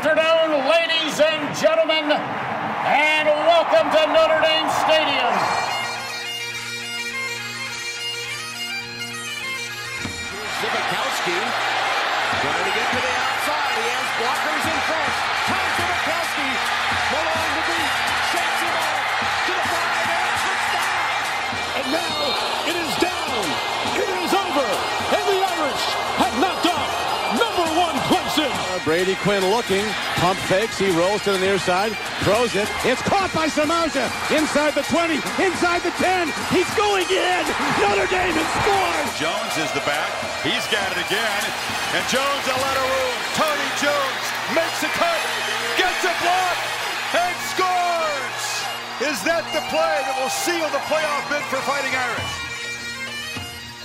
afternoon, ladies and gentlemen, and welcome to Notre Dame Stadium. Zbikowski trying to get to the outside. He has blockers in front. Brady Quinn looking, pump fakes, he rolls to the near side, throws it. It's caught by Samardzija inside the 20, inside the 10. He's going in. Notre Dame has scored. Jones is the back. He's got it again. And Jones a lot of room. Tony Jones makes a cut, gets a block, and scores. Is that the play that will seal the playoff bid for Fighting Irish?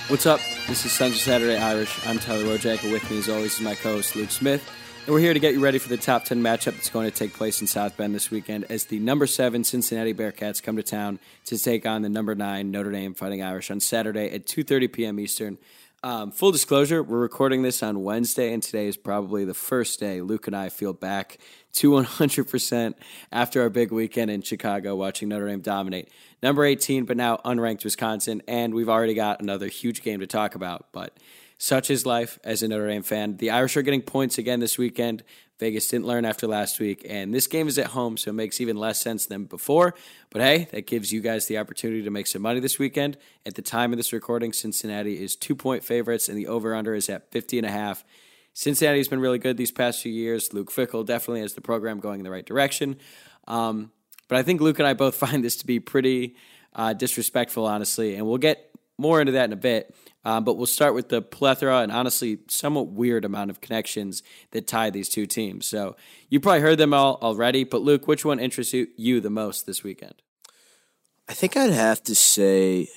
What's up? This is Sons of Saturday Irish. I'm Tyler Wojak, and with me, as always, is my co-host Luke Smith. And we're here to get you ready for the top 10 matchup that's going to take place in South Bend this weekend as the number 7 Cincinnati Bearcats come to town to take on the number 9 Notre Dame Fighting Irish on Saturday at 2.30 p.m. Eastern. Um, full disclosure, we're recording this on Wednesday, and today is probably the first day Luke and I feel back to 100% after our big weekend in Chicago watching Notre Dame dominate. Number 18, but now unranked Wisconsin, and we've already got another huge game to talk about. But such is life as a Notre Dame fan. The Irish are getting points again this weekend. Vegas didn't learn after last week, and this game is at home, so it makes even less sense than before. But hey, that gives you guys the opportunity to make some money this weekend. At the time of this recording, Cincinnati is two point favorites, and the over under is at 50 and a half. Cincinnati has been really good these past few years. Luke Fickell definitely has the program going in the right direction. Um, but I think Luke and I both find this to be pretty uh, disrespectful, honestly, and we'll get more into that in a bit. Um, but we'll start with the plethora and honestly somewhat weird amount of connections that tie these two teams. So you probably heard them all already, but Luke, which one interests you the most this weekend? I think I'd have to say,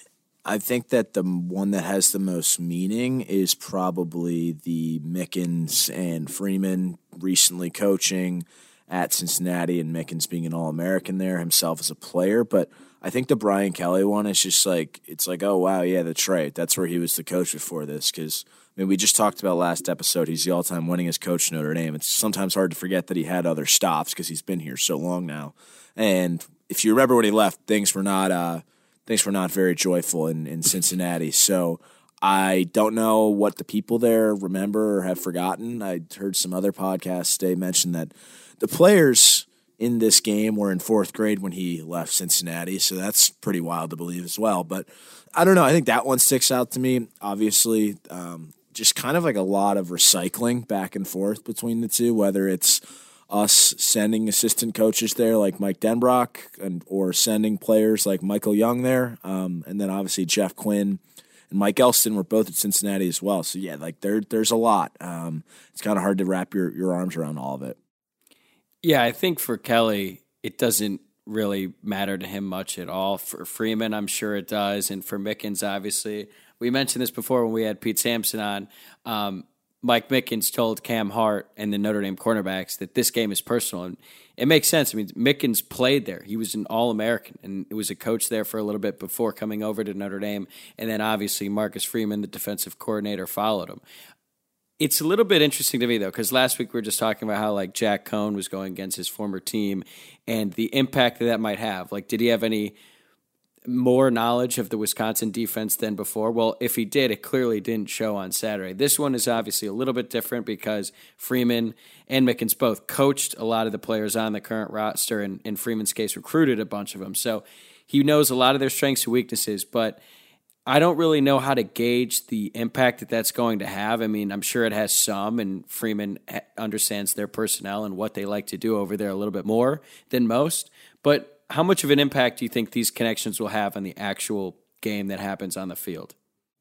I think that the one that has the most meaning is probably the Mickens and Freeman recently coaching at Cincinnati, and Mickens being an All American there himself as a player. But I think the Brian Kelly one is just like it's like, oh wow, yeah, that's right. That's where he was the coach before this. Because I mean, we just talked about last episode. He's the all-time winningest coach Notre Dame. It's sometimes hard to forget that he had other stops because he's been here so long now. And if you remember when he left, things were not uh, things were not very joyful in, in Cincinnati. So I don't know what the people there remember or have forgotten. I heard some other podcasts today mention that the players in this game were in fourth grade when he left Cincinnati, so that's pretty wild to believe as well. But I don't know. I think that one sticks out to me. Obviously, um, just kind of like a lot of recycling back and forth between the two, whether it's us sending assistant coaches there like Mike Denbrock and or sending players like Michael Young there, um, and then obviously Jeff Quinn and Mike Elston were both at Cincinnati as well. So yeah, like there there's a lot. Um, it's kind of hard to wrap your your arms around all of it. Yeah, I think for Kelly, it doesn't really matter to him much at all. For Freeman, I'm sure it does, and for Mickens, obviously, we mentioned this before when we had Pete Sampson on. Um, Mike Mickens told Cam Hart and the Notre Dame cornerbacks that this game is personal, and it makes sense. I mean, Mickens played there; he was an All American, and it was a coach there for a little bit before coming over to Notre Dame, and then obviously Marcus Freeman, the defensive coordinator, followed him. It's a little bit interesting to me though, because last week we were just talking about how like Jack Coan was going against his former team and the impact that that might have. Like, did he have any more knowledge of the Wisconsin defense than before? Well, if he did, it clearly didn't show on Saturday. This one is obviously a little bit different because Freeman and Mickens both coached a lot of the players on the current roster, and in Freeman's case, recruited a bunch of them. So he knows a lot of their strengths and weaknesses, but I don't really know how to gauge the impact that that's going to have. I mean, I'm sure it has some, and Freeman understands their personnel and what they like to do over there a little bit more than most. But how much of an impact do you think these connections will have on the actual game that happens on the field?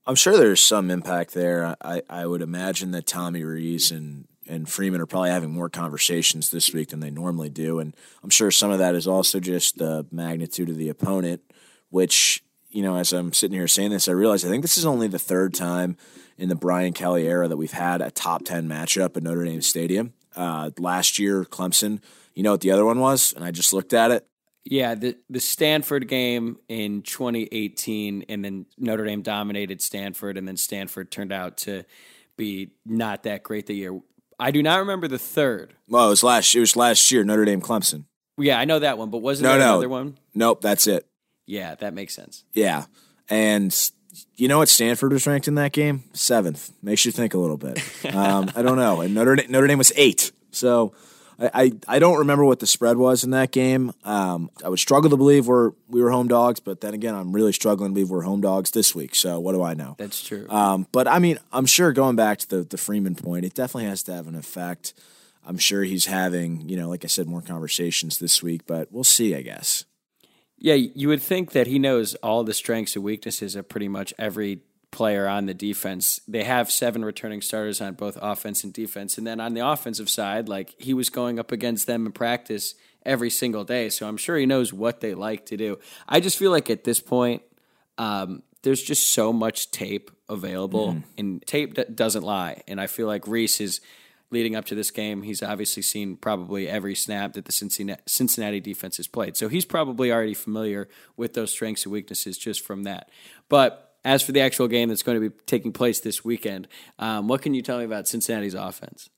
I'm sure there's some impact there. I, I would imagine that Tommy Rees and and Freeman are probably having more conversations this week than they normally do, and I'm sure some of that is also just the magnitude of the opponent, which you know, as I'm sitting here saying this, I realize I think this is only the third time in the Brian Kelly era that we've had a top 10 matchup at Notre Dame Stadium. Uh, last year, Clemson, you know what the other one was? And I just looked at it. Yeah, the the Stanford game in 2018, and then Notre Dame dominated Stanford, and then Stanford turned out to be not that great the year I do not remember the third. Well, it was last. It was last year. Notre Dame, Clemson. Yeah, I know that one, but wasn't No, there no. another one? Nope, that's it. Yeah, that makes sense. Yeah, and you know what Stanford was ranked in that game? Seventh. Makes you think a little bit. Um, I don't know. And Notre Dame, Notre Dame was eight. So I, I I don't remember what the spread was in that game. Um, I would struggle to believe we're we were home dogs, but then again, I'm really struggling to believe we're home dogs this week. So what do I know? That's true. Um, but I mean, I'm sure going back to the the Freeman point, it definitely has to have an effect. I'm sure he's having, you know, like I said, more conversations this week, but we'll see, I guess. Yeah, you would think that he knows all the strengths and weaknesses of pretty much every player on the defense. They have seven returning starters on both offense and defense. And then on the offensive side, like he was going up against them in practice every single day. So I'm sure he knows what they like to do. I just feel like at this point, um, there's just so much tape available, and tape d- doesn't lie. And I feel like Rees is leading up to this game. He's obviously seen probably every snap that the Cincinnati, defense has played, so he's probably already familiar with those strengths and weaknesses just from that. But as for the actual game that's going to be taking place this weekend, um, what can you tell me about Cincinnati's offense?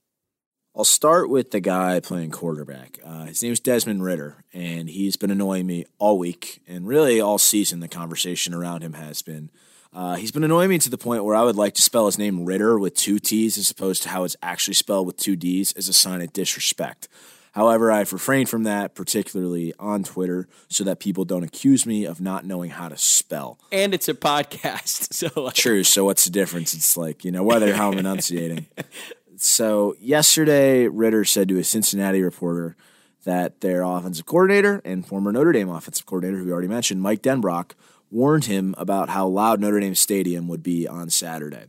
I'll start with the guy playing quarterback. Uh, his name's Desmond Ridder, and he's been annoying me all week and really all season. The conversation around him has been. Uh, he's been annoying me to the point where I would like to spell his name Ritter with two T's as opposed to how it's actually spelled with two D's as a sign of disrespect. However, I've refrained from that, particularly on Twitter, so that people don't accuse me of not knowing how to spell. And it's a podcast, so like, True. So what's the difference? It's like, you know, whether how I'm enunciating. So yesterday, Ridder said to a Cincinnati reporter that their offensive coordinator and former Notre Dame offensive coordinator, who we already mentioned, Mike Denbrock, warned him about how loud Notre Dame Stadium would be on Saturday.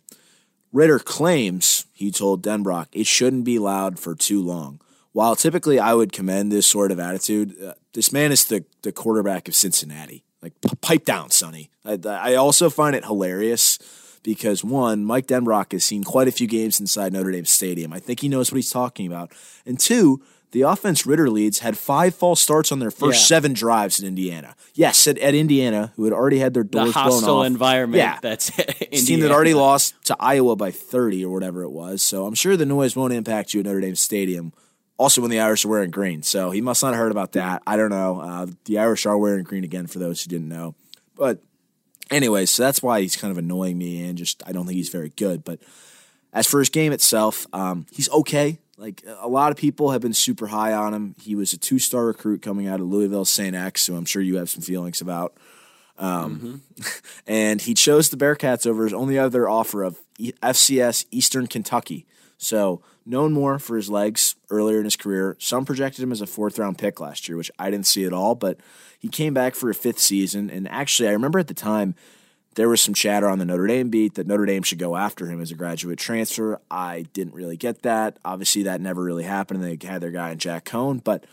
Ridder claims he told Denbrock it shouldn't be loud for too long. While typically I would commend this sort of attitude, uh, this man is the, the quarterback of Cincinnati. Like, p- pipe down, Sonny. I, I also find it hilarious because, one, Mike Denbrock has seen quite a few games inside Notre Dame Stadium. I think he knows what he's talking about. And two, the offense Ridder leads had five false starts on their first Yeah. seven drives in Indiana. Yes, at, at Indiana, who had already had their the doors blown hostile off. environment. Yeah, that's his team that already lost to Iowa by 30 or whatever it was. So I'm sure the noise won't impact you at Notre Dame Stadium. Also, when the Irish are wearing green. So he must not have heard about that. I don't know. Uh, the Irish are wearing green again for those who didn't know. But anyway, so that's why he's kind of annoying me and just I don't think he's very good. But as for his game itself, um, he's okay. Like a lot of people have been super high on him. He was a two star recruit coming out of Louisville St. X, who I'm sure you have some feelings about. Um, and he chose the Bearcats over his only other offer of FCS Eastern Kentucky. So known more for his legs earlier in his career. Some projected him as a fourth round pick last year, which I didn't see at all. But he came back for a fifth season, and actually, I remember at the time there was some chatter on the Notre Dame beat that Notre Dame should go after him as a graduate transfer. I didn't really get that. Obviously, that never really happened. They had their guy in Jack Coan, but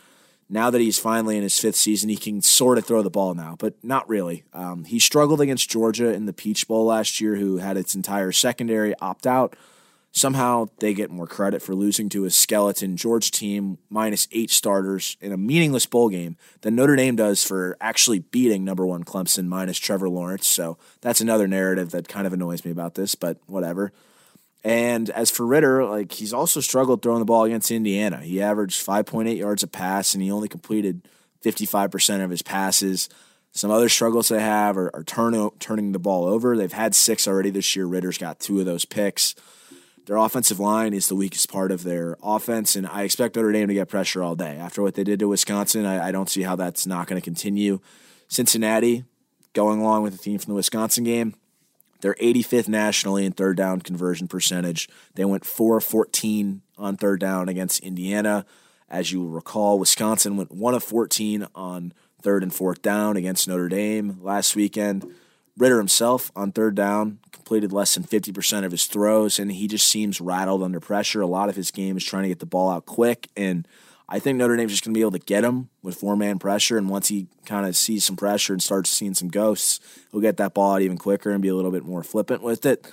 now that he's finally in his fifth season, he can sort of throw the ball now, but not really. Um, he struggled against Georgia in the Peach Bowl last year, who had its entire secondary opt out. Somehow they get more credit for losing to a skeleton George team minus eight starters in a meaningless bowl game than Notre Dame does for actually beating number one Clemson minus Trevor Lawrence. So that's another narrative that kind of annoys me about this, but whatever. And as for Ridder, like he's also struggled throwing the ball against Indiana. He averaged 5.8 yards a pass, and he only completed 55% of his passes. Some other struggles they have are, are turn, turning the ball over. They've had six already this year. Ridder's got two of those picks. Their offensive line is the weakest part of their offense, and I expect Notre Dame to get pressure all day. After what they did to Wisconsin, I, I don't see how that's not going to continue. Cincinnati, going along with the team from the Wisconsin game, they're 85th nationally in third down conversion percentage. They went 4 of 14 on third down against Indiana. As you will recall, Wisconsin went 1 of 14 on third and fourth down against Notre Dame last weekend. Ridder himself on third down completed less than 50% of his throws, and he just seems rattled under pressure. A lot of his game is trying to get the ball out quick, and I think Notre Dame's just going to be able to get him with four man pressure. And once he kind of sees some pressure and starts seeing some ghosts, he'll get that ball out even quicker and be a little bit more flippant with it.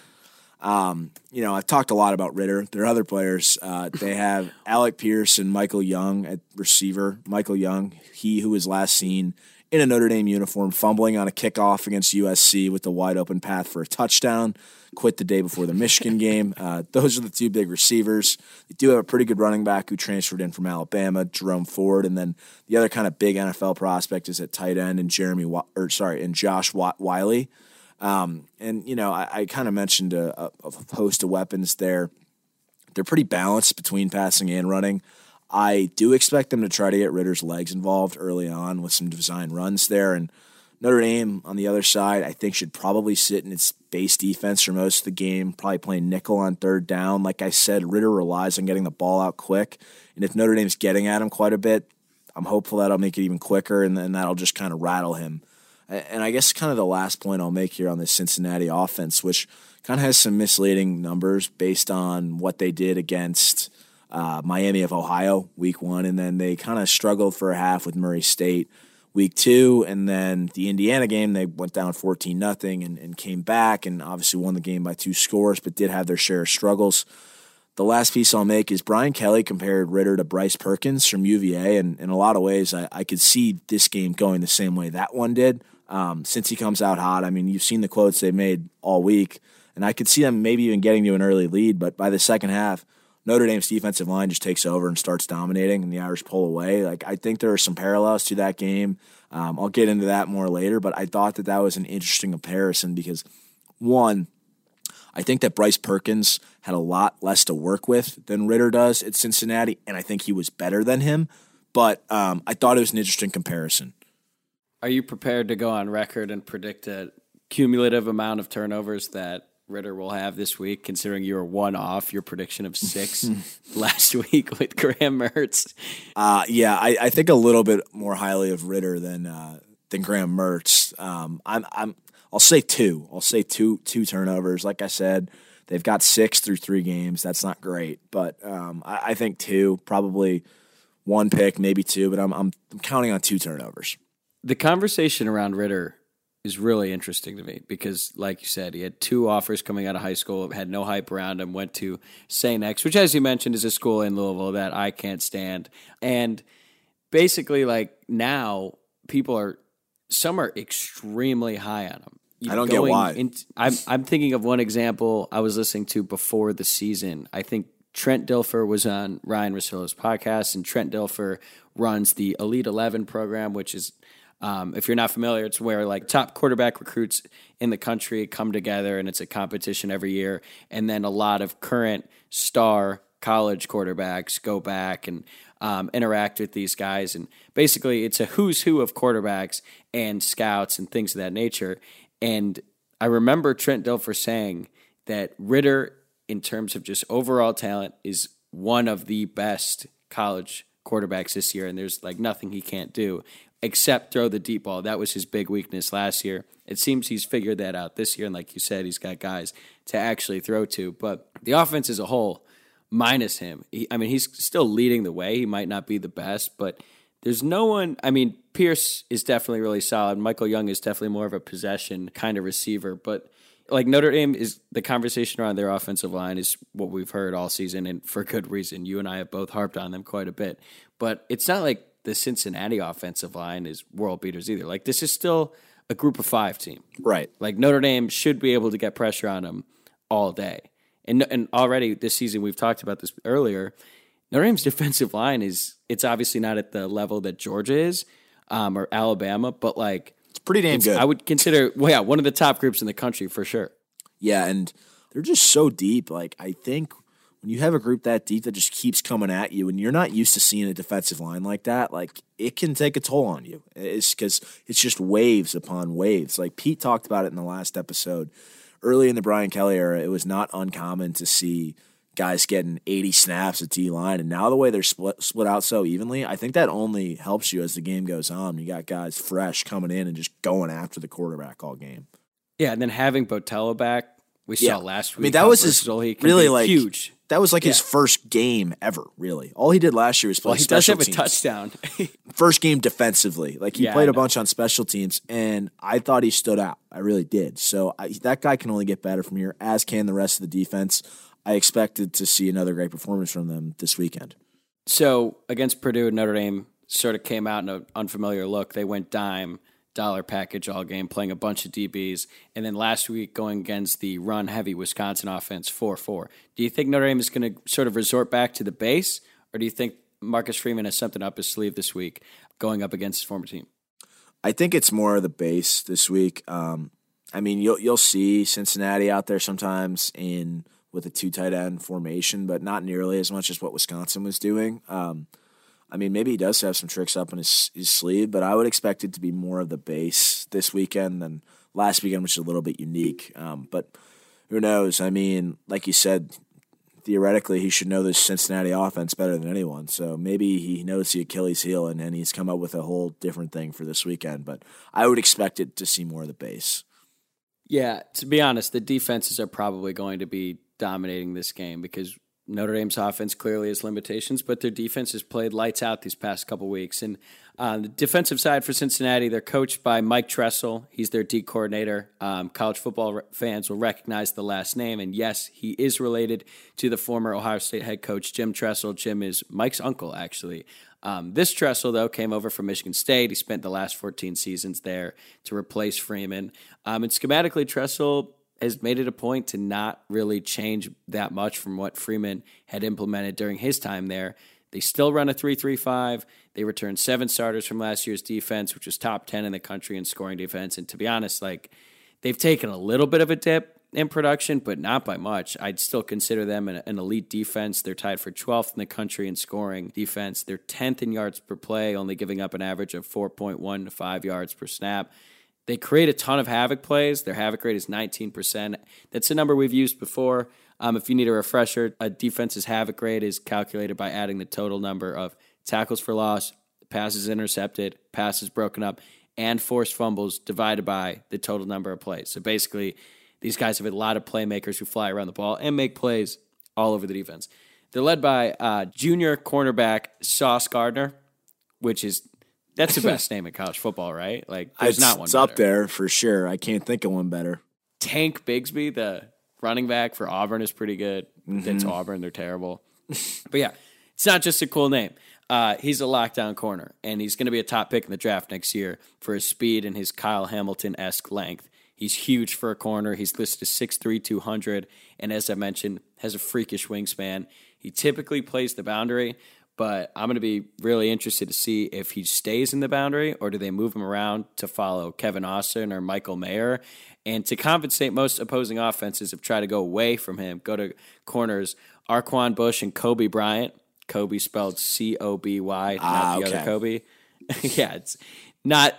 Um, you know, I've talked a lot about Ridder. There are other players. Uh, they have Alec Pierce and Michael Young at receiver. Michael Young, he who was last seen in a Notre Dame uniform, fumbling on a kickoff against USC with the wide open path for a touchdown. Quit the day before the Michigan game. Uh, those are the two big receivers. They do have a pretty good running back who transferred in from Alabama, Jerome Ford, and then the other kind of big NFL prospect is at tight end and Jeremy, or sorry, and Josh Whyle. Um, and you know, I, I kind of mentioned a, a host of weapons there. They're pretty balanced between passing and running. I do expect them to try to get Ridder's legs involved early on with some design runs there. And Notre Dame on the other side, I think, should probably sit in its base defense for most of the game, probably playing nickel on third down. Like I said, Ridder relies on getting the ball out quick. And if Notre Dame's getting at him quite a bit, I'm hopeful that'll make it even quicker and then that'll just kind of rattle him. And I guess kind of the last point I'll make here on this Cincinnati offense, which kind of has some misleading numbers based on what they did against uh, Miami of Ohio week one, and then they kind of struggled for a half with Murray State week two, and then the Indiana game they went down fourteen nothing and, came back and obviously won the game by two scores, but did have their share of struggles. The last piece I'll make is Brian Kelly compared Ridder to Bryce Perkins from UVA, and in a lot of ways, I, I could see this game going the same way that one did. Um, since he comes out hot, I mean, you've seen the quotes they made all week, and I could see them maybe even getting to an early lead, but by the second half, Notre Dame's defensive line just takes over and starts dominating, and the Irish pull away. Like I think there are some parallels to that game. Um, I'll get into that more later, but I thought that that was an interesting comparison because one, I think that Bryce Perkins had a lot less to work with than Ridder does at Cincinnati, and I think he was better than him. But um, I thought it was an interesting comparison. Are you prepared to go on record and predict a cumulative amount of turnovers that Ridder will have this week, considering you were one off your prediction of six last week with Graham Mertz. Uh, yeah, I, I, think a little bit more highly of Ridder than uh, than Graham Mertz. Um, I'm I'm I'll say two. I'll say two two turnovers. Like I said, they've got six through three games. That's not great, but um, I, I, think two, probably one pick, maybe two. But I'm I'm, I'm counting on two turnovers. The conversation around Ridder is really interesting to me because, like you said, he had two offers coming out of high school, had no hype around him, went to St. X, which, as you mentioned, is a school in Louisville that I can't stand. And basically, like now, people are, some are extremely high on him. I don't get why. In, I'm, I'm thinking of one example I was listening to before the season. I think Trent Dilfer was on Ryan Russillo's podcast, and Trent Dilfer runs the Elite 11 program, which is um, if you're not familiar, it's where like top quarterback recruits in the country come together and it's a competition every year. And then a lot of current star college quarterbacks go back and um, interact with these guys. And basically, it's a who's who of quarterbacks and scouts and things of that nature. And I remember Trent Dilfer saying that Ridder, in terms of just overall talent, is one of the best college quarterbacks this year, and there's like nothing he can't do except throw the deep ball. That was his big weakness last year. It seems he's figured that out this year, and like you said, he's got guys to actually throw to. But the offense as a whole, minus him, he, I mean, he's still leading the way. He might not be the best, but there's no one. I mean, Pierce is definitely really solid. Michael Young is definitely more of a possession kind of receiver, but like Notre Dame is the conversation around their offensive line is what we've heard all season, and for good reason. You and I have both harped on them quite a bit, but it's not like the Cincinnati offensive line is world beaters either. Like this is still a group of five team, right? Like Notre Dame should be able to get pressure on them all day, and and already this season we've talked about this earlier. Notre Dame's defensive line is it's obviously not at the level that Georgia is um, or Alabama, but like it's pretty damn it's, good. I would consider well, yeah, one of the top groups in the country for sure. Yeah, and they're just so deep. Like I think when you have a group that deep that just keeps coming at you and you're not used to seeing a defensive line like that, like it can take a toll on you. It's because it's just waves upon waves. Like Pete talked about it in the last episode. Early in the Brian Kelly era, it was not uncommon to see guys getting 80 snaps at D line. And now the way they're split, split out so evenly, I think that only helps you as the game goes on. You got guys fresh coming in and just going after the quarterback all game. Yeah, and then having Botelho back, we yeah. saw last week. I mean, that was his really like huge. That was like yeah. his first game ever, really. All he did last year was play well, he special does have teams. a touchdown. first game defensively. Like he yeah, played a bunch on special teams, and I thought he stood out. I really did. So I, that guy can only get better from here, as can the rest of the defense. I expected to see another great performance from them this weekend. So against Purdue and Notre Dame, sort of came out in an unfamiliar look. They went dime, dollar package all game, playing a bunch of DBs. And then last week, going against the run heavy Wisconsin offense 4 4. Do you think Notre Dame is going to sort of resort back to the base, or do you think Marcus Freeman has something up his sleeve this week going up against his former team? I think it's more of the base this week. Um, I mean, you'll you'll see Cincinnati out there sometimes in with a two tight end formation, but not nearly as much as what Wisconsin was doing. Um, I mean, maybe he does have some tricks up in his, his sleeve, but I would expect it to be more of the base this weekend than last weekend, which is a little bit unique. Um, but who knows? I mean, like you said, theoretically, he should know the Cincinnati offense better than anyone. So maybe he knows the Achilles heel and, and he's come up with a whole different thing for this weekend. But I would expect it to see more of the base. Yeah, to be honest, the defenses are probably going to be dominating this game because Notre Dame's offense clearly has limitations, but their defense has played lights out these past couple weeks. And on the defensive side for Cincinnati, they're coached by Mike Tressel. He's their D coordinator. Um, college football fans will recognize the last name. And yes, he is related to the former Ohio State head coach, Jim Tressel. Jim is Mike's uncle, actually. Um, this Tressel, though, came over from Michigan State. He spent the last 14 seasons there to replace Freeman. Um, and schematically, Tressel has made it a point to not really change that much from what Freeman had implemented during his time there. They still run a 3 3 5. They returned seven starters from last year's defense, which was top 10 in the country in scoring defense. And to be honest, like they've taken a little bit of a dip in production, but not by much. I'd still consider them an, an, elite defense. They're tied for 12th in the country in scoring defense. They're 10th in yards per play, only giving up an average of 4.1 to 5 yards per snap. They create a ton of havoc plays. Their havoc rate is 19%. That's a number we've used before. Um, if you need a refresher, a defense's havoc rate is calculated by adding the total number of tackles for loss, passes intercepted, passes broken up, and forced fumbles divided by the total number of plays. So basically, these guys have a lot of playmakers who fly around the ball and make plays all over the defense. They're led by uh, junior cornerback Sauce Gardner, which is that's the best name in college football, right? Like, there's it's, not one. It's better. up there for sure. I can't think of one better. Tank Bigsby, the running back for Auburn, is pretty good. Mm-hmm. It's Auburn; they're terrible. but yeah, it's not just a cool name. Uh, he's a lockdown corner, and he's going to be a top pick in the draft next year for his speed and his Kyle Hamilton esque length. He's huge for a corner. He's listed as 6'3, 200, and as I mentioned, has a freakish wingspan. He typically plays the boundary, but I'm going to be really interested to see if he stays in the boundary or do they move him around to follow Kevin Austin or Michael Mayer. And to compensate, most opposing offenses have tried to go away from him, go to corners Arquon Bush and Kobe Bryant. Kobe spelled C O B Y, ah, not the okay. other Kobe. yeah, it's not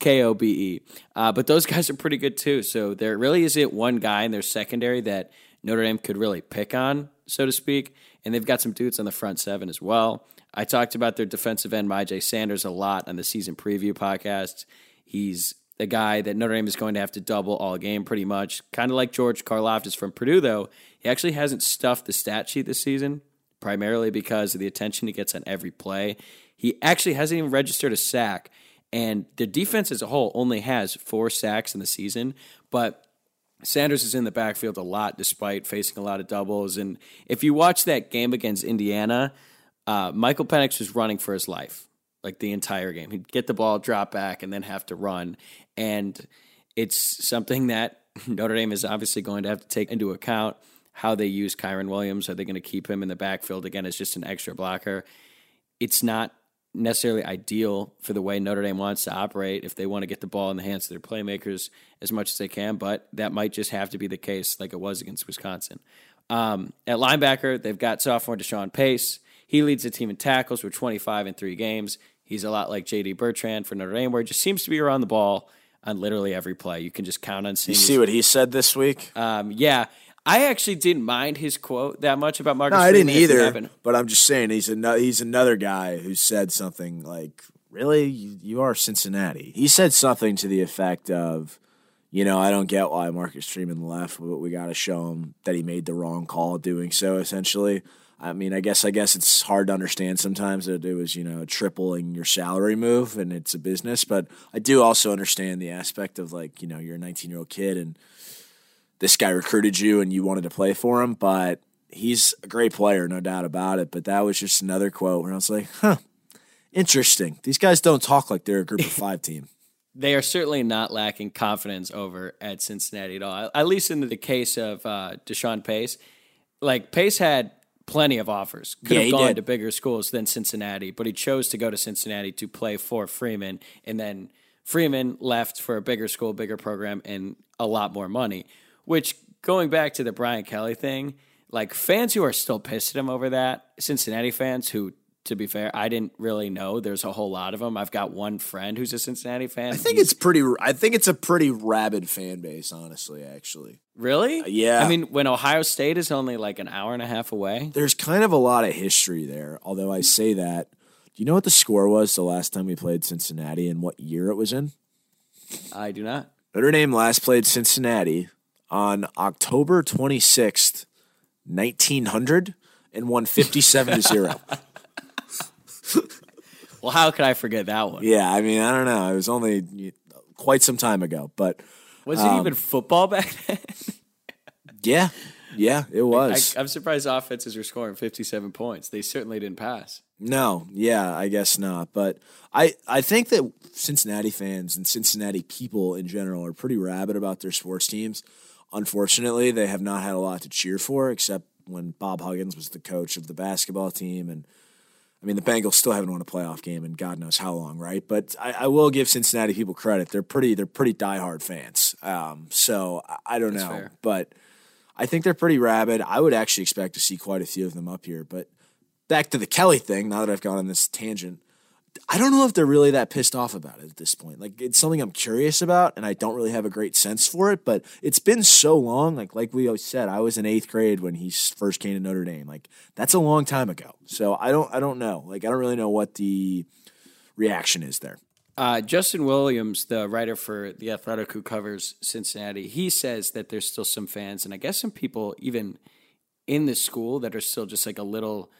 K O B E. Uh, but those guys are pretty good too. So there really isn't one guy in their secondary that Notre Dame could really pick on, so to speak and they've got some dudes on the front seven as well. I talked about their defensive end, Myjai Sanders, a lot on the season preview podcast. He's a guy that Notre Dame is going to have to double all game pretty much. Kind of like George Karlaftis from Purdue, though. He actually hasn't stuffed the stat sheet this season, primarily because of the attention he gets on every play. He actually hasn't even registered a sack, and the defense as a whole only has four sacks in the season, but Sanders is in the backfield a lot despite facing a lot of doubles. And if you watch that game against Indiana, uh, Michael Penix was running for his life like the entire game. He'd get the ball, drop back, and then have to run. And it's something that Notre Dame is obviously going to have to take into account how they use Kyren Williams. Are they going to keep him in the backfield again as just an extra blocker? It's not necessarily ideal for the way Notre Dame wants to operate if they want to get the ball in the hands of their playmakers as much as they can, but that might just have to be the case like it was against Wisconsin. Um, at linebacker, they've got sophomore Deshaun Pace. He leads the team in tackles with 25 in three games. He's a lot like JD Bertrand for Notre Dame, where he just seems to be around the ball on literally every play. You can just count on seeing. You see what he said this week? Um, yeah, I actually didn't mind his quote that much about Marcus. No, I didn't either. But I'm just saying he's another he's another guy who said something like, "Really, you, you are Cincinnati." He said something to the effect of, "You know, I don't get why Marcus Freeman left, but we got to show him that he made the wrong call doing so." Essentially, I mean, I guess I guess it's hard to understand sometimes that it was you know tripling your salary move and it's a business, but I do also understand the aspect of like you know you're a 19 year old kid and this guy recruited you and you wanted to play for him, but he's a great player, no doubt about it. But that was just another quote where I was like, huh, Interesting. These guys don't talk like they're a group of five team. They are certainly not lacking confidence over at Cincinnati at all. At least in the case of uh, Deshaun Pace, like Pace had plenty of offers. Could Yeah, have gone did. to bigger schools than Cincinnati, but he chose to go to Cincinnati to play for Freeman, and then Freeman left for a bigger school, bigger program, and a lot more money. Which going back to the Brian Kelly thing, like fans who are still pissed at him over that, Cincinnati fans who. To be fair, I didn't really know. There's a whole lot of them. I've got one friend who's a Cincinnati fan. I think it's pretty. I think it's a pretty rabid fan base, honestly. Actually, Really? Uh, yeah. I mean, when Ohio State is only like an hour and a half away. there's kind of a lot of history there. Although I say that, do you know what the score was the last time we played Cincinnati and what year it was in? I do not. Notre Dame last played Cincinnati on October 26th, 1900, and won 57 to zero. Well, how could I forget that one? Yeah, I mean, I don't know. It was only quite some time ago, but Was it even um, football back then? yeah, yeah, it I, was. I'm surprised offenses were scoring 57 points. They certainly didn't pass. No, yeah, I guess not. But I, I think that Cincinnati fans and Cincinnati people in general are pretty rabid about their sports teams. Unfortunately, they have not had a lot to cheer for, except when Bob Huggins was the coach of the basketball team. And I mean, the Bengals still haven't won a playoff game in God knows how long, right? But I, I will give Cincinnati people credit; they're pretty, they're pretty diehard fans. Um, so I, I don't That's know, fair. but I think they're pretty rabid. I would actually expect to see quite a few of them up here, but back to the Kelly thing, now that I've gone on this tangent, I don't know if they're really that pissed off about it at this point. Like it's something I'm curious about and I don't really have a great sense for it, but it's been so long. Like like we always said, I was in eighth grade when he first came to Notre Dame. Like that's a long time ago. So I don't I don't know. Like I don't really know what the reaction is there. Uh, Justin Williams, the writer for The Athletic who covers Cincinnati, he says that there's still some fans, and I guess some people even in the school that are still just like a little,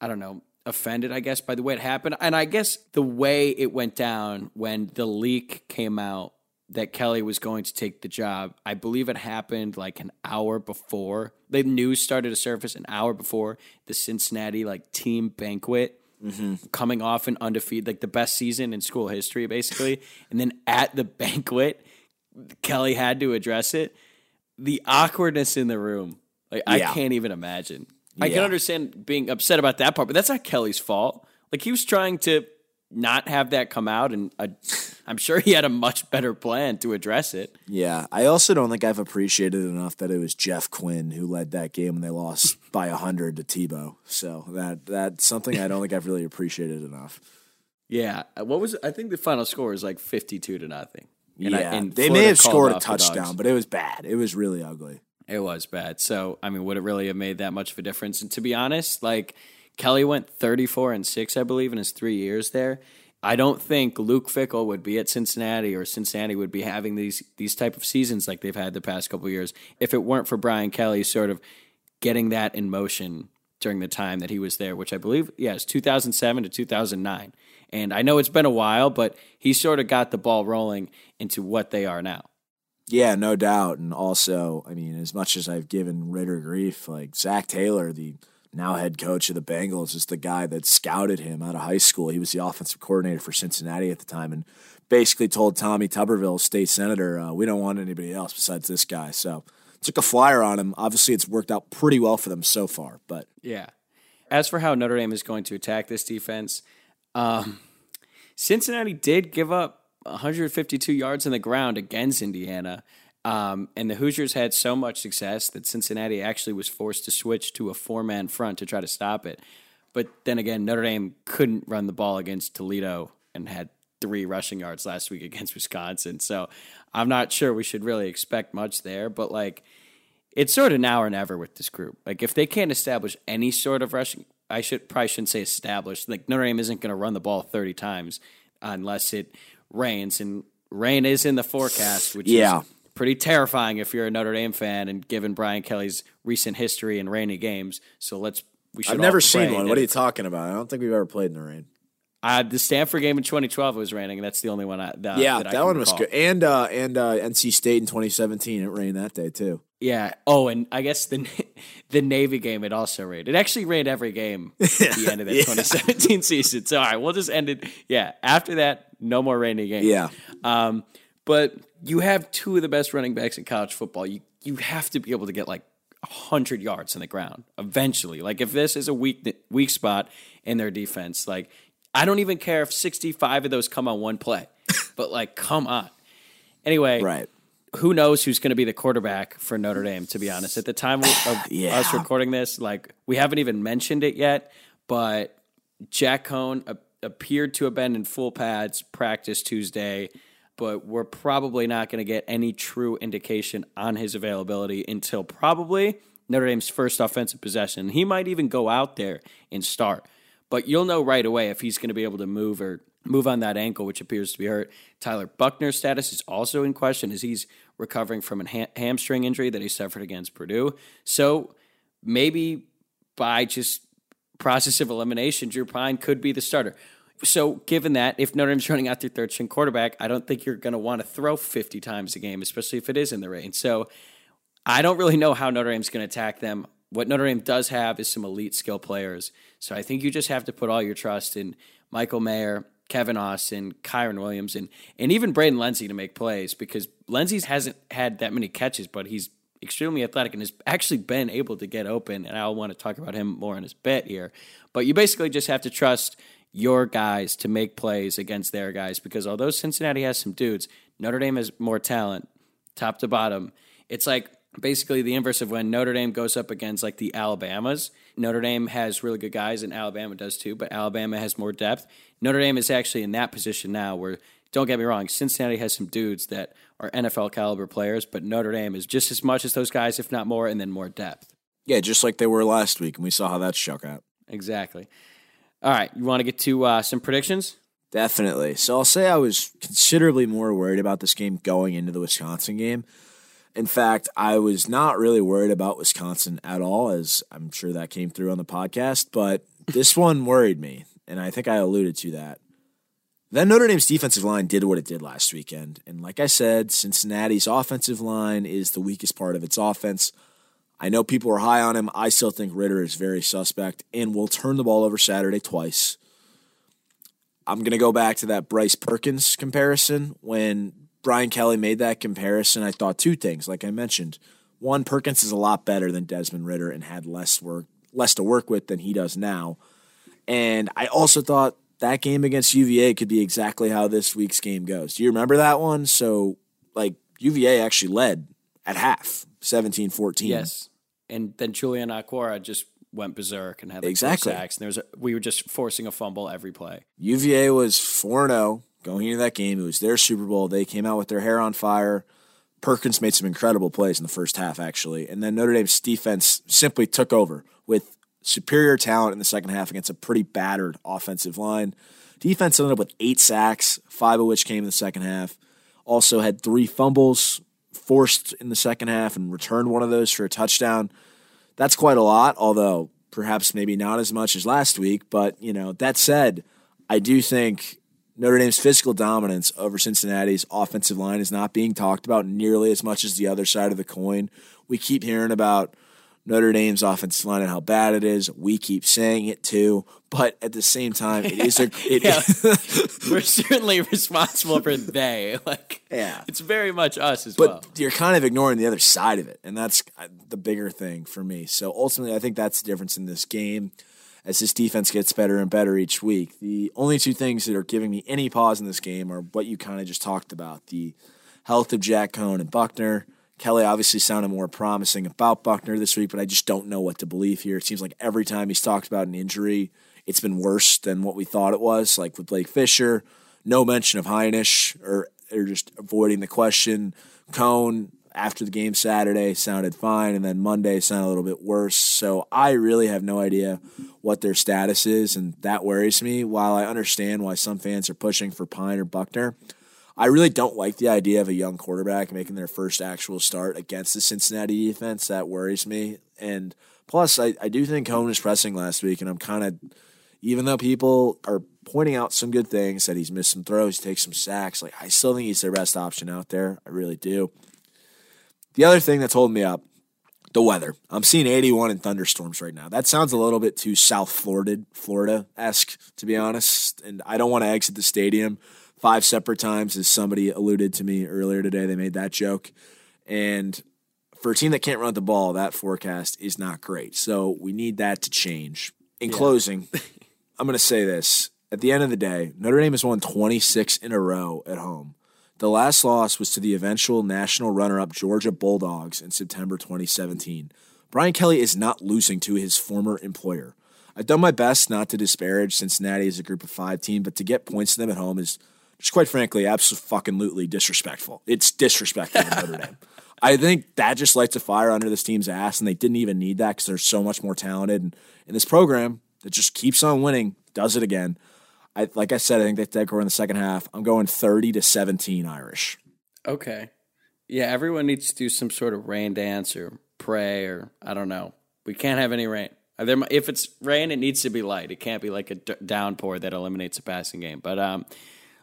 I don't know, offended, I guess, by the way it happened. And I guess the way it went down when the leak came out that Kelly was going to take the job, I believe it happened like an hour before the news started to surface, an hour before the Cincinnati like team banquet mm-hmm. coming off an undefeated, like the best season in school history, basically. And then at the banquet, Kelly had to address it. The awkwardness in the room, like I can't even imagine. I can understand being upset about that part, but that's not Kelly's fault. Like he was trying to not have that come out, and uh, I'm sure he had a much better plan to address it. Yeah, I also don't think I've appreciated enough that it was Jeff Quinn who led that game when they lost by hundred to Tebow. So that that's something I don't think I've really appreciated enough. Yeah, Uh, what was I think the final score was like 52 to nothing. And I- yeah, and they may have scored a off the Dogs. touchdown, but it was bad. It was really ugly. It was bad. So, I mean, would it really have made that much of a difference? And to be honest, like Kelly went 34 and 6, I believe, in his three years there. I don't think Luke Fickell would be at Cincinnati or Cincinnati would be having these these type of seasons like they've had the past couple years if it weren't for Brian Kelly sort of getting that in motion during the time that he was there, which I believe, yes, 2007 to 2009. And I know it's been a while, but he sort of got the ball rolling into what they are now. Yeah, no doubt. And also, I mean, as much as I've given Ridder grief, like Zac Taylor, the now head coach of the Bengals, is the guy that scouted him out of high school. He was the offensive coordinator for Cincinnati at the time and basically told Tommy Tuberville, state senator, uh, we don't want anybody else besides this guy. So took a flyer on him. Obviously, it's worked out pretty well for them so far. But Yeah. As for how Notre Dame is going to attack this defense, um, Cincinnati did give up 152 yards on the ground against Indiana. Um, and the Hoosiers had so much success that Cincinnati actually was forced to switch to a four man front to try to stop it. But then again, Notre Dame couldn't run the ball against Toledo and had three rushing yards last week against Wisconsin. So I'm not sure we should really expect much there. But like, it's sort of now or never with this group. Like if they can't establish any sort of rushing, I should probably shouldn't say established. Like Notre Dame isn't going to run the ball thirty times unless it rains, and rain is in the forecast, which Yeah. is pretty terrifying if you're a Notre Dame fan. And given Brian Kelly's recent history in rainy games, so let's we should. I've never seen one. What are you talking about? I don't think we've ever played in the rain. Uh, the Stanford game in 2012 was raining, and that's the only one. I, that, yeah, that, that, one was recall. good. And uh, and uh, NC State in 2017, it rained that day too. Yeah. Oh, and I guess the the Navy game it also rained. It actually rained every game at the end of that Yeah. 2017 season. So all right, we'll just end it. Yeah. After that, no more rainy games. Yeah. Um, but you have two of the best running backs in college football. You you have to be able to get like hundred yards in the ground eventually. Like if this is a weak weak spot in their defense, like I don't even care if 65 of those come on one play, but like come on. Anyway, Right. who knows who's going to be the quarterback for Notre Dame? To be honest, at the time of Yeah. us recording this, like we haven't even mentioned it yet, but Jack Coan a- appeared to have been in full pads practice Tuesday, but we're probably not going to get any true indication on his availability until probably Notre Dame's first offensive possession. He might even go out there and start, but you'll know right away if he's going to be able to move or move on that ankle, which appears to be hurt. Tyler Buchner's status is also in question as he's recovering from a ha- hamstring injury that he suffered against Purdue. So maybe by just process of elimination, Drew Pyne could be the starter. So, given that, if Notre Dame's running out their third string quarterback, I don't think you're going to want to throw 50 times a game, especially if it is in the rain. So, I don't really know how Notre Dame's going to attack them. What Notre Dame does have is some elite skill players. So, I think you just have to put all your trust in Michael Mayer, Kevin Austin, Kyren Williams, and, and even Braden Lenzy to make plays because Lenzy hasn't had that many catches, but he's extremely athletic and has actually been able to get open. And I'll want to talk about him more in his bit here. But you basically just have to trust your guys to make plays against their guys because although Cincinnati has some dudes, Notre Dame has more talent, top to bottom. It's like basically the inverse of when Notre Dame goes up against like the Alabamas. Notre Dame has really good guys, and Alabama does too, but Alabama has more depth. Notre Dame is actually in that position now where, don't get me wrong, Cincinnati has some dudes that are NFL caliber players, but Notre Dame is just as much as those guys, if not more, and then more depth. Yeah, just like they were last week, and we saw how that shook out. Exactly. All right, you want to get to uh, some predictions? Definitely. So I'll say I was considerably more worried about this game going into the Wisconsin game. In fact, I was not really worried about Wisconsin at all, as I'm sure that came through on the podcast, but this one worried me, and I think I alluded to that. Then Notre Dame's defensive line did what it did last weekend. And like I said, Cincinnati's offensive line is the weakest part of its offense. I know people are high on him. I still think Ridder is very suspect and will turn the ball over Saturday twice. I'm going to go back to that Bryce Perkins comparison. When Brian Kelly made that comparison, I thought two things. Like I mentioned, one, Perkins is a lot better than Desmond Ridder and had less work, less to work with than he does now. And I also thought that game against UVA could be exactly how this week's game goes. Do you remember that one? So, like, UVA actually led at half, 17 14. Yes. And then Julian Okwara just went berserk and had like Exactly. sacks. And there was a, we were just forcing a fumble every play. UVA was 4 0 going into that game. It was their Super Bowl. They came out with their hair on fire. Perkins made some incredible plays in the first half, actually. And then Notre Dame's defense simply took over with superior talent in the second half against a pretty battered offensive line. Defense ended up with eight sacks, five of which came in the second half. Also had three fumbles forced in the second half and returned one of those for a touchdown. That's quite a lot, although perhaps maybe not as much as last week. But, you know, that said, I do think Notre Dame's physical dominance over Cincinnati's offensive line is not being talked about nearly as much as the other side of the coin. We keep hearing about Notre Dame's offensive line and how bad it is. We keep saying it too, but at the same time, it is a it, Yeah. we're certainly responsible for they. Like, Yeah. it's very much us as but well. you're kind of ignoring the other side of it, and that's uh, the bigger thing for me. So ultimately, I think that's the difference in this game. As this defense gets better and better each week, the only two things that are giving me any pause in this game are what you kind of just talked about: the health of Jack Coan and Buchner. Kelly obviously sounded more promising about Buchner this week, but I just don't know what to believe here. It seems like every time he's talked about an injury, it's been worse than what we thought it was. Like with Blake Fisher, no mention of Heinisch or or just avoiding the question. Coan after the game Saturday sounded fine, and then Monday sounded a little bit worse. So I really have no idea what their status is, and that worries me. While I understand why some fans are pushing for Pyne or Buchner, I really don't like the idea of a young quarterback making their first actual start against the Cincinnati defense. That worries me. And plus, I, I do think Coan was pressing last week, and I'm kind of, even though people are pointing out some good things that he's missed some throws, takes some sacks. Like I still think he's their best option out there. I really do. The other thing that's holding me up, the weather. I'm seeing 81 in thunderstorms right now. That sounds a little bit too South Florida, Florida esque, to be honest. And I don't want to exit the stadium five separate times, as somebody alluded to me earlier today. They made that joke. And for a team that can't run the ball, that forecast is not great. So we need that to change. In yeah. closing, I'm going to say this. At the end of the day, Notre Dame has won 26 in a row at home. The last loss was to the eventual national runner up Georgia Bulldogs in September 2017. Brian Kelly is not losing to his former employer. I've done my best not to disparage Cincinnati as a group of five team, but to get points to them at home is just quite frankly absolutely disrespectful. It's disrespectful to Notre Dame. I think that just lights a fire under this team's ass, and they didn't even need that because they're so much more talented. And in this program that just keeps on winning, does it again. I like I said, I think they take over in the second half. I'm going 30 to 17 Irish. Okay. Yeah, everyone needs to do some sort of rain dance or pray or I don't know. We can't have any rain. If it's rain, it needs to be light. It can't be like a downpour that eliminates a passing game. But um,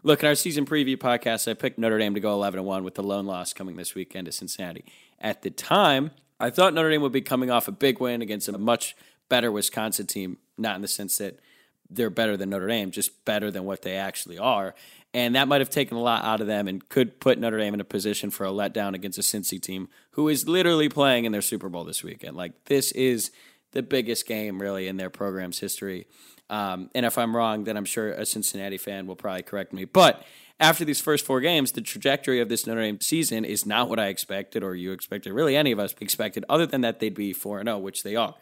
look, in our season preview podcast, I picked Notre Dame to go 11 1 with the lone loss coming this weekend to Cincinnati. At the time, I thought Notre Dame would be coming off a big win against a much better Wisconsin team, not in the sense that they're better than Notre Dame, just better than what they actually are. And that might have taken a lot out of them and could put Notre Dame in a position for a letdown against a Cincy team who is literally playing in their Super Bowl this weekend. Like, this is the biggest game, really, in their program's history. Um, and if I'm wrong, then I'm sure a Cincinnati fan will probably correct me. But after these first four games, the trajectory of this Notre Dame season is not what I expected or you expected, really any of us expected, other than that they'd be 4 0, which they are.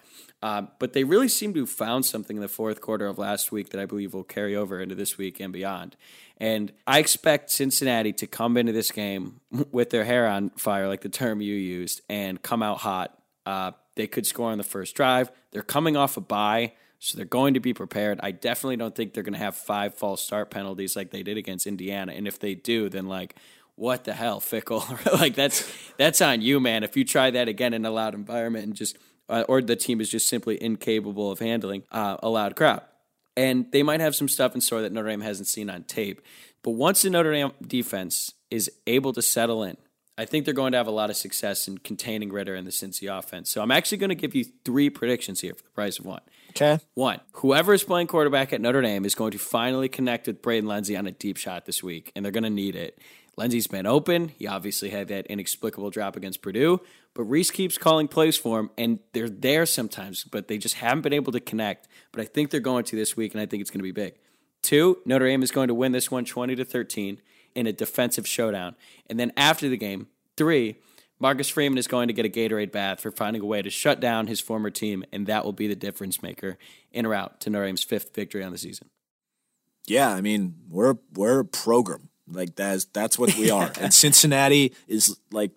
Uh, but they really seem to have found something in the fourth quarter of last week that I believe will carry over into this week and beyond. And I expect Cincinnati to come into this game with their hair on fire, like the term you used, and come out hot. Uh, they could score on the first drive. They're coming off a bye, so they're going to be prepared. I definitely don't think they're going to have five false start penalties like they did against Indiana. And if they do, then like, what the hell, Fickell? like that's that's on you, man. If you try that again in a loud environment and just uh, or the team is just simply incapable of handling uh, a loud crowd. And they might have some stuff in store that Notre Dame hasn't seen on tape. But once the Notre Dame defense is able to settle in, I think they're going to have a lot of success in containing Ridder and the Cincy offense. So I'm actually going to give you three predictions here for the price of one. Okay. One, whoever is playing quarterback at Notre Dame is going to finally connect with Braden Lenzy on a deep shot this week, and they're going to need it. Lenzy's been open. He obviously had that inexplicable drop against Purdue, but Rees keeps calling plays for him, and they're there sometimes, but they just haven't been able to connect. But I think they're going to this week, and I think it's going to be big. Two, Notre Dame is going to win this one 20 to 13 in a defensive showdown. And then after the game, three, Marcus Freeman is going to get a Gatorade bath for finding a way to shut down his former team, and that will be the difference maker in route to Notre Dame's fifth victory on the season. Yeah, I mean, we're we're a program. Like that's that's what we are. and Cincinnati is like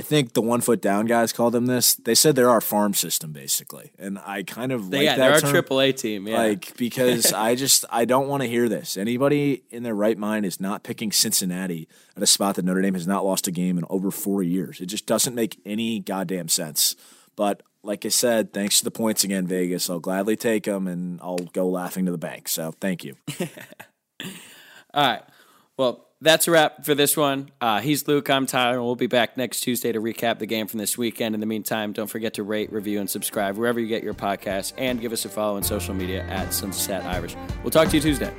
I think the one foot down guys called them this. They said they're our farm system basically, and I kind of like yeah, that they're term, our AAA team. Yeah, like because I just I don't want to hear this. Anybody in their right mind is not picking Cincinnati at a spot that Notre Dame has not lost a game in over four years. It just doesn't make any goddamn sense. But like I said, thanks to the points again, Vegas. I'll gladly take them, and I'll go laughing to the bank. So thank you. All right. Well, that's a wrap for this one. Uh, he's Luke. I'm Tyler. And We'll be back next Tuesday to recap the game from this weekend. In the meantime, don't forget to rate, review, and subscribe wherever you get your podcasts, and give us a follow on social media at Sunset Irish. We'll talk to you Tuesday.